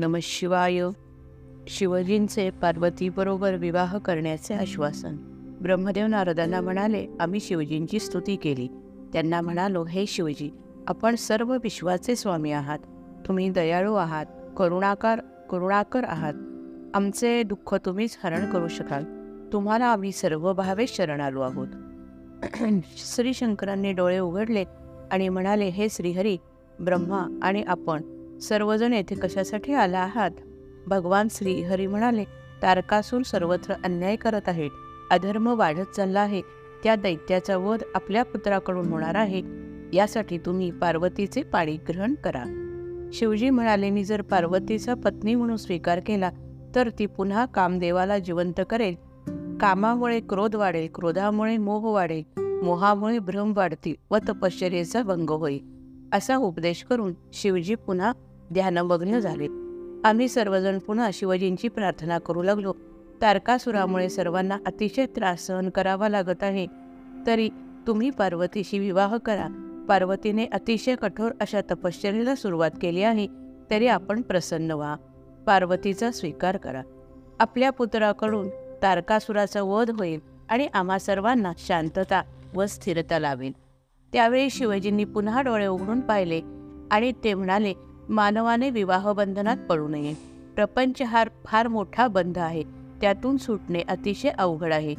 नम शिवाय. शिवजींचे पार्वतीबरोबर विवाह करण्याचे आश्वासन. ब्रह्मदेव नारदांना म्हणाले आम्ही शिवजींची स्तुती केली. त्यांना म्हणालो हे शिवजी आपण सर्व विश्वाचे स्वामी आहात. तुम्ही दयाळू आहात करुणाकार करुणाकर आहात. आमचे दुःख तुम्हीच हरण करू शकाल. तुम्हाला आम्ही सर्व भावे शरण आलो आहोत. श्री शंकरांनी डोळे उघडले आणि म्हणाले हे श्रीहरी ब्रह्मा आणि आपण सर्वजण येथे कशासाठी आला आहात? भगवान श्रीहरी म्हणाले तारकासूर सर्वत्र अन्याय करत आहेत. अधर्म वाढत चालला आहे. त्या दैत्याचा वध आपल्या पुत्राकडून होणार आहे. यासाठी तुम्ही पार्वतीचे पाणी ग्रहण करा. शिवजी म्हणाले मी जर पार्वतीचा पत्नी म्हणून स्वीकार केला तर ती पुन्हा कामदेवाला जिवंत करेल. कामामुळे क्रोध वाढेल क्रोधामुळे मोह वाढेल मोहामुळे भ्रम वाढतील व तपश्चर्याचा भंग होईल. असा उपदेश करून शिवजी पुन्हा ध्यानमग्न झाले आम्ही सर्वजण पुन्हा शिवजींची प्रार्थना करू लागलो. तारकासुरामुळे सर्वांना अतिशय त्रास सहन करावा लागत आहे. तरी तुम्ही पार्वतीशी विवाह करा. पार्वतीने अतिशय कठोर अशा तपश्चर्येला सुरुवात केली आहे तरी आपण प्रसन्न व्हा. पार्वतीचा स्वीकार करा. आपल्या पुत्राकडून तारकासुराचा वध होईल आणि आम्हा सर्वांना शांतता व स्थिरता लावेल. त्यावेळी शिवजींनी पुन्हा डोळे उघडून पाहिले आणि ते म्हणाले मानवाने विवाह बंधनात पडू नये. प्रपंच हा फार मोठा बंध आहे. त्यातून सुटणे अतिशय अवघड आहे.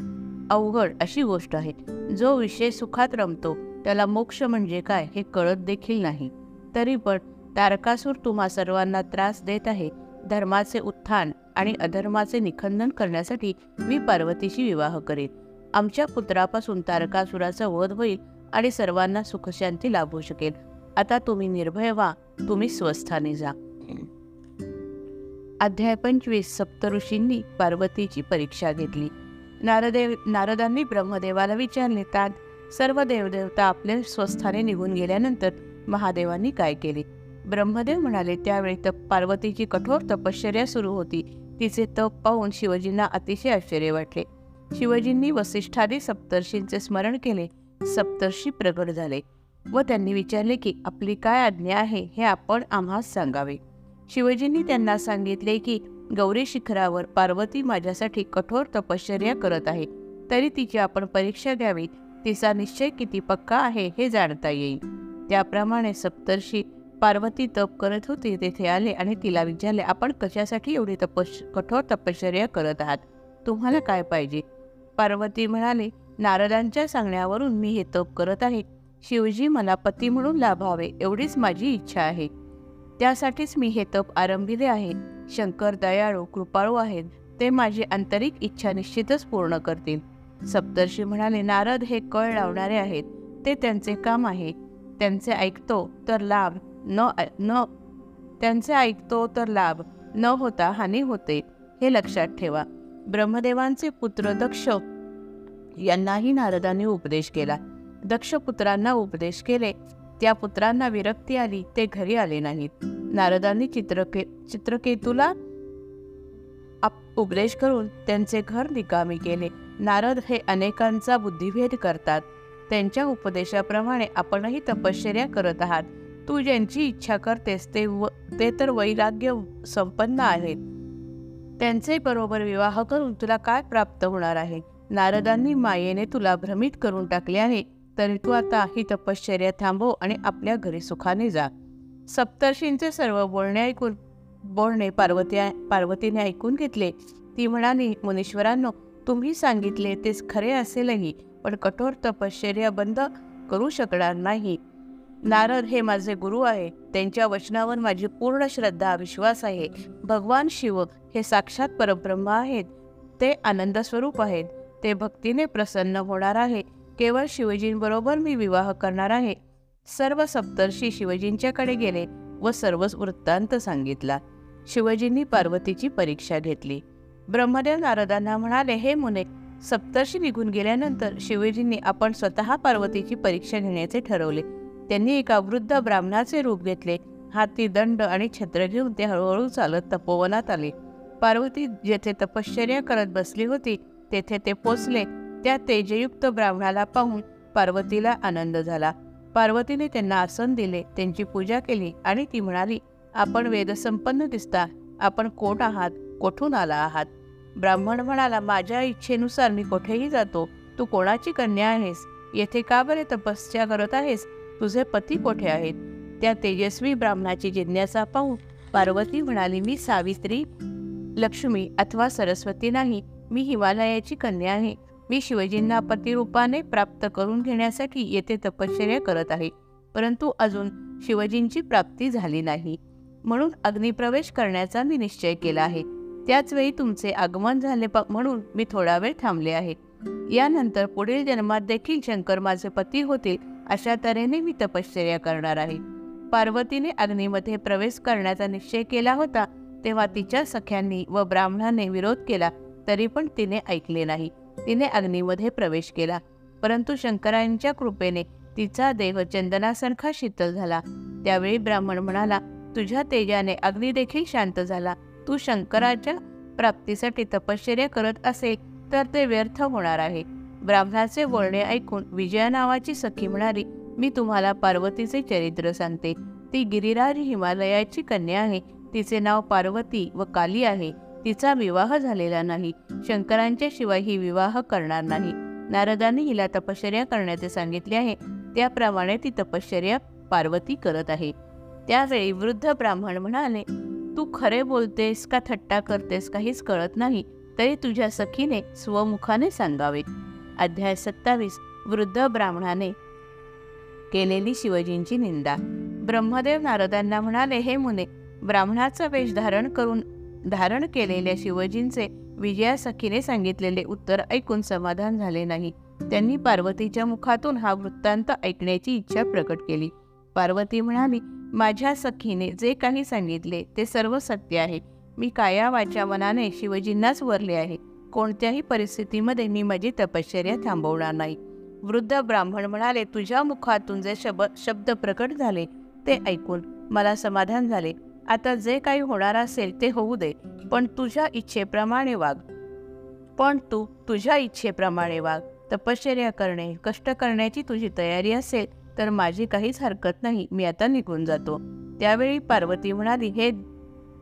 अवघड अशी गोष्ट आहे. जो विषय सुखात रमतो त्याला मोक्ष म्हणजे काय हे कळत देखील नाही. तरी पण तारकासूर तुम्हा सर्वांना त्रास देत आहे. धर्माचे उत्थान आणि अधर्माचे निखंदन करण्यासाठी मी पार्वतीशी विवाह करेन. आमच्या पुत्रापासून तारकासुराचा वध होईल आणि सर्वांना सुखशांती लाभू शकेल. आता तुम्ही निर्भय व्हा तुम्ही स्वस्थाने जा. अध्याय पंचवीस. सप्तऋषींनी पार्वतीची परीक्षा घेतली. नारदेव नारदांनी ब्रह्मदेवाला विचारले त्यात सर्व देवदेवता आपल्या स्वस्थाने निघून गेल्यानंतर महादेवांनी काय केले? ब्रह्मदेव म्हणाले त्यावेळी तप पार्वतीची कठोर तपश्चर्या सुरू होती. तिचे तप पाहून शिवजींना अतिशय आश्चर्य वाटले. शिवजींनी वसिष्ठादी सप्तर्षींचे स्मरण केले. सप्तर्षी प्रगट झाले. व त्यांनी विचारले की आपली काय आज्ञा आहे हे आपण आम्हास सांगावे. शिवजींनी त्यांना सांगितले की गौरी शिखरावर पार्वती माझ्यासाठी कठोर तपश्चर्या करत आहे. तरी तिची आपण परीक्षा घ्यावी. तिचा निश्चय किती पक्का आहे हे जाणता येईल. त्याप्रमाणे सप्तर्षी पार्वती तप करत होती तेथे आले आणि तिला विचारले आपण कशासाठी एवढी तपश कठोर तपश्चर्या करत आहात? तुम्हाला काय पाहिजे? पार्वती म्हणाले नारदांच्या सांगण्यावरून मी हे तप करत आहे. शिवजी मला पती म्हणून लाभावे एवढीच माझी इच्छा आहे. त्यासाठीच मी हे तप आरंभिले आहे. शंकर दयाळू कृपाळू आहेत. ते माझी आंतरिक इच्छा निश्चितच पूर्ण करतील. सप्तर्षी म्हणाले नारद हे कळ लावणारे आहेत. ते त्यांचे काम आहे. त्यांचे ऐकतो तर लाभ. न न त्यांचे ऐकतो तर लाभ. न होता हानी होते. हे लक्षात ठेवा. ब्रह्मदेवांचे पुत्र दक्ष यांनाही नारदाने उपदेश केला. दक्ष पुत्रांना उपदेश केले. त्या पुत्रांना विरक्ती आली. ते घरी आले नाहीत. नारदांनी चित्रके चित्रकेतूला उपदेश करून त्यांचे घर निकामी केले. नारद हे अनेकांचा बुद्धिभेद करतात. त्यांच्या उपदेशाप्रमाणे आपणही तपश्चर्या करत आहात. तू ज्यांची इच्छा करतेस ते व ते तर वैराग्य संपन्न आहेत. त्यांचे बरोबर विवाह करून तुला काय प्राप्त होणार आहे? नारदांनी मायेने तुला भ्रमित करून टाकले आहे तरी तू आता ही तपश्चर्या थांबव आणि आपल्या घरी सुखाने जा. सप्तर्षींचे सर्व बोलणे ऐकून बोलणे पार्वती पार्वतीने ऐकून घेतले. ती म्हणाली मुनीश्वरांनो तुम्ही सांगितले तेच खरे असेलही पण कठोर तपश्चर्या बंद करू शकणार नाही. नारद हे माझे गुरु आहे. त्यांच्या वचनावर माझी पूर्ण श्रद्धा विश्वास आहे. भगवान शिव हे साक्षात परब्रह्म आहेत. ते आनंद स्वरूप आहेत. ते भक्तीने प्रसन्न होणार आहे. केवळ शिवजींबरोबर मी विवाह करणार आहे. सर्व सप्तर्षी शिवजींच्याकडे गेले व सर्वच वृत्तांत सांगितला. शिवजींनी पार्वतीची परीक्षा घेतली. ब्रह्मदेव नारदांना म्हणाले हे मुने सप्तर्षी निघून गेल्यानंतर शिवजींनी आपण स्वतः पार्वतीची परीक्षा घेण्याचे ठरवले. त्यांनी एका वृद्ध ब्राह्मणाचे रूप घेतले. हाती दंड आणि छत्र घेऊन ते हळूहळू चालत तपोवनात आले. पार्वती जेथे तपश्चर्या करत बसली होती तेथे ते पोचले. त्या तेजयुक्त ब्राह्मणाला पाहून पार्वतीला आनंद झाला. पार्वतीने त्यांना आसन दिले त्यांची पूजा केली आणि ती म्हणाली आपण वेदसंपन्न दिसता आपण कोण आहात कोठून आला आहात? ब्राह्मण म्हणाला माझ्या इच्छेनुसार मी कोठेही जातो तू कोणाची कन्या आहेस? येथे का बरे तपस्या करत आहेस? तुझे पती कोठे आहेत? त्या तेजस्वी ब्राह्मणाची जिज्ञासा पाहून पार्वती म्हणाली मी सावित्री लक्ष्मी अथवा सरस्वती नाही मी हिमालयाची कन्या आहे. मी शिवजींना पतिरूपाने प्राप्त करून घेण्यासाठी येथे तपश्चर्या करत आहे. परंतु अजून शिवजींची प्राप्ती झाली नाही. म्हणून अग्निप्रवेश करण्याचा मी निश्चय केला आहे. त्याच वेळी तुमचे आगमन झाले म्हणून मी थोडा वेळ थांबले आहे. यानंतर पुढील जन्मात देखील शंकर माझे पती होतील अशा तऱ्हेने मी तपश्चर्या करणार आहे. पार्वतीने अग्नीमध्ये प्रवेश करण्याचा निश्चय केला होता तेव्हा तिच्या सख्यांनी व ब्राह्मणाने विरोध केला तरी पण तिने ऐकले नाही. तिने अग्नीमध्ये प्रवेश केला. परंतु शंकरांच्या कृपेने तिचा देह चंदनासारखा शीतल झाला. त्यावेळी ब्राह्मण म्हणाला तुझ्या तेजाने अग्नी देखील शांत झाला. तू शंकराच्या प्राप्तीसाठी तपश्चर्या करत असेल तर ते व्यर्थ होणार आहे. ब्राह्मणाचे बोलणे ऐकून विजया नावाची सखी म्हणाली मी तुम्हाला पार्वतीचे चरित्र सांगते. ती गिरिराज हिमालयाची कन्या आहे. तिचे नाव पार्वती व काली आहे. तिचा विवाह झालेला नाही. शंकरांच्या शिवाय ही विवाह करणार नाही. नारदांनी हिला तपश्चर्या करण्याचे सांगितले आहे. त्याप्रमाणे ती तपश्चर्या पार्वती करत आहे. त्यावेळी वृद्ध ब्राह्मण म्हणाले तू खरे बोलतेस का थट्टा करतेस काहीच कळत नाही. तरी तुझ्या सखीने स्वमुखाने सांगावे. अध्याय सत्तावीस. वृद्ध ब्राह्मणाने केलेली शिवजींची निंदा. ब्रह्मदेव नारदांना म्हणाले हे मुने ब्राह्मणाचा वेश धारण करून धारण केलेल्या शिवजींचे विजया सखीने सांगितलेले उत्तर ऐकून समाधान झाले नाही. त्यांनी पार्वतीच्या मुखातून हा वृत्तांत ऐकण्याची इच्छा प्रकट केली. पार्वती म्हणाली माझ्या सखीने जे काही सांगितले ते सर्व सत्य आहे. मी काया वाच्या मनाने शिवजींनाच वरले आहे. कोणत्याही परिस्थितीमध्ये मी माझी तपश्चर्या थांबवणार नाही. वृद्ध ब्राह्मण म्हणाले तुझ्या मुखातून जे शब शब्द प्रकट झाले ते ऐकून मला समाधान झाले. आता जे काही होणार असेल ते होऊ दे पण तुझ्या इच्छेप्रमाणे वाग. पण तू तुझ्या इच्छेप्रमाणे वाग. तपश्चर्या करणे कष्ट करण्याची तुझी तयारी असेल तर माझी काहीच हरकत नाही मी आता निघून जातो. त्यावेळी पार्वती म्हणाली हे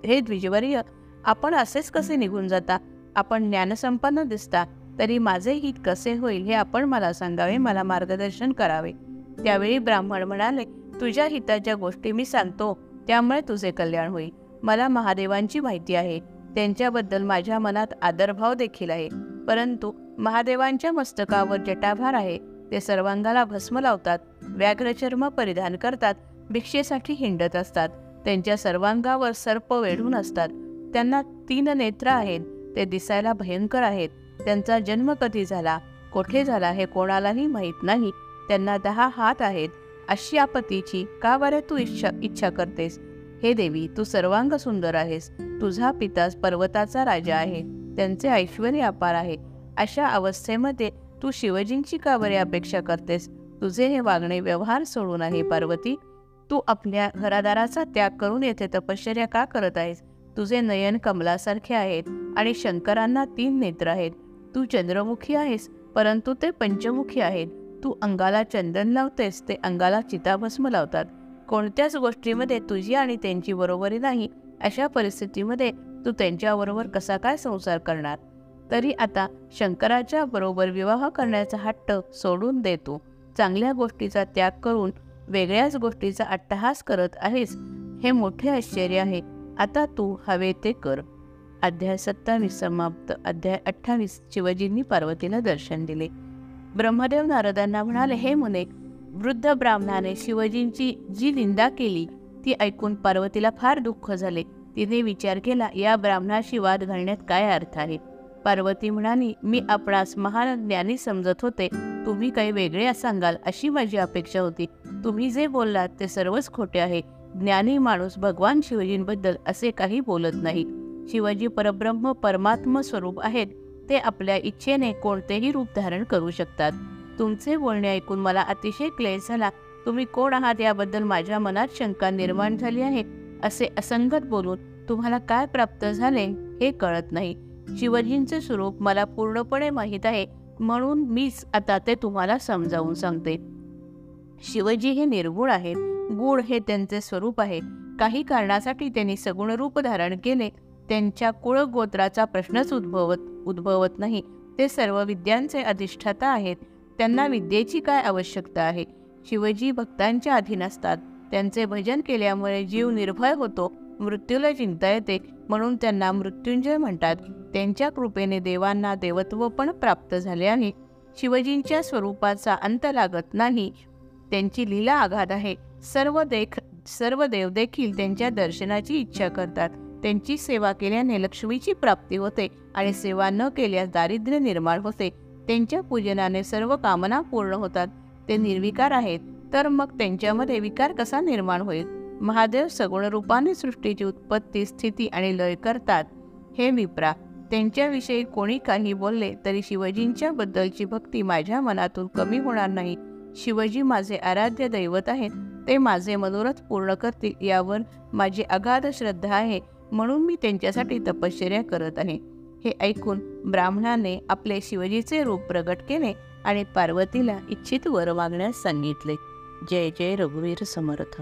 हे द्विजवर्य आपण असेच कसे निघून जाता? आपण ज्ञानसंपन्न दिसता तरी माझे हित कसे होईल हे आपण मला सांगावे मला मार्गदर्शन करावे. त्यावेळी ब्राह्मण म्हणाले तुझ्या हिताच्या गोष्टी मी सांगतो. त्यामुळे तुझे कल्याण होईल. मला महादेवांची माहिती आहे. त्यांच्याबद्दल माझ्या मनात आदरभाव देखील आहे. परंतु महादेवांच्या मस्तकावर जटाभार आहे. ते सर्वांगाला भस्म लावतात व्याघ्रचर्म परिधान करतात भिक्षेसाठी हिंडत असतात. त्यांच्या सर्वांगावर सर्प वेढून असतात. त्यांना तीन नेत्र आहेत. ते दिसायला भयंकर आहेत. त्यांचा जन्म कधी झाला कोठे झाला हे कोणालाही माहीत नाही. त्यांना दहा हात आहेत. अशी आपतीची का बरं तू इच्छा इच्छा करतेस? हे देवी तू सर्वांग सुंदर आहेस. तुझा पितास पर्वताचा राजा आहे. त्यांचे ऐश्वर अपार आहे. अशा अवस्थेमध्ये तू शिवजींची का बरे अपेक्षा करतेस? तुझे हे वागणे व्यवहार सोडून आहे पार्वती. तू आपल्या घरादाराचा त्याग करून येथे तपश्चर्या का करत आहेस? तुझे नयन कमलासारखे आहेत आणि शंकरांना तीन नेत्र आहेत. तू चंद्रमुखी आहेस परंतु ते पंचमुखी आहेत. तू अंगाला चंदन लावतेस ते अंगाला चिताभस्म लावतात. कोणत्याच गोष्टीमध्ये तुझी आणि त्यांची बरोबरी नाही अशा परिस्थितीमध्ये तू त्यांच्याबरोबर कसा काय संसार करणार? तरी आता शंकराच्या बरोबर विवाह करण्याचा हट्ट सोडून देतो चांगल्या गोष्टीचा त्याग करून वेगळ्याच गोष्टीचा अट्टहास करत आहेस हे मोठे आश्चर्य आहे. आता तू हवे ते कर. अध्याय सत्तावीस समाप्त. अध्याय अठ्ठावीस शिवजींनी पार्वतीला दर्शन दिले. ब्रह्मदेव नारदांना म्हणाले हे मुने वृद्ध ब्राह्मणाने शिवजींची जी निंदा केली ती ऐकून पार्वतीला फार दुःख झाले. तिने विचार केला या ब्राह्मणाशी वाद घालण्यात काय अर्थ आहे? पार्वती म्हणाली मी आपणास महान ज्ञानी समजत होते. तुम्ही काही वेगळे सांगाल अशी माझी अपेक्षा होती. तुम्ही जे बोललात ते सर्वच खोटे आहे. ज्ञानी माणूस भगवान शिवजींबद्दल असे काही बोलत नाही. शिवजी परब्रह्म परमात्म स्वरूप आहेत. ते आपल्या इच्छेने कोणतेही रूप धारण करू शकतात. तुमचे बोलणे ऐकून मला अतिशय क्लेश झाला. तुम्ही कोण आहात याबद्दल माझ्या मनात शंका निर्माण झाली आहे असे असंगत बोलून तुम्हाला काय प्राप्त झाले हे कळत नाही. शिवजींचे स्वरूप मला पूर्णपणे माहीत आहे म्हणून मीच आता ते तुम्हाला समजावून सांगते. शिवजी हे निर्गुण आहेत. गुण हे त्यांचे स्वरूप आहे. काही कारणासाठी त्यांनी सगुण रूप धारण केले. त्यांच्या कुळगोत्राचा प्रश्नच उद्भवत उद्भवत नाही. ते सर्व विद्यांचे अधिष्ठाता आहेत. त्यांना विद्येची काय आवश्यकता आहे? शिवजी भक्तांच्या अधीन असतात. त्यांचे भजन केल्यामुळे जीव निर्भय होतो. मृत्यूला चिंता येते म्हणून त्यांना मृत्युंजय म्हणतात. त्यांच्या कृपेने देवांना देवत्व पण प्राप्त झाले आहे. शिवजींच्या स्वरूपाचा अंत लागत नाही. त्यांची लीला आघात आहे. सर्व देख सर्व देव देखील त्यांच्या दर्शनाची इच्छा करतात. त्यांची सेवा केल्याने लक्ष्मीची प्राप्ती होते आणि सेवा न केल्यास दारिद्र्य निर्माण होते. त्यांच्या पूजनाने सर्व कामना पूर्ण होतात. ते निर्विकार आहेत. तर मग त्यांच्यामध्ये विकार कसा निर्माण होईल? महादेव सगुण रूपाने सृष्टीची उत्पत्ती स्थिती आणि लय करतात. हे विप्रा त्यांच्याविषयी कोणी काही बोलले तरी शिवजींच्या बद्दलची भक्ती माझ्या मनातून कमी होणार नाही. शिवजी माझे आराध्य दैवत आहेत. ते माझे मनोरथ पूर्ण करतील. यावर माझी अगाध श्रद्धा आहे. म्हणून मी त्यांच्यासाठी तपश्चर्या करत आहे. हे ऐकून ब्राह्मणाने आपले शिवजीचे रूप प्रगट केले आणि पार्वतीला इच्छित वर मागण्यास सांगितले. जय जय रघुवीर समर्थ.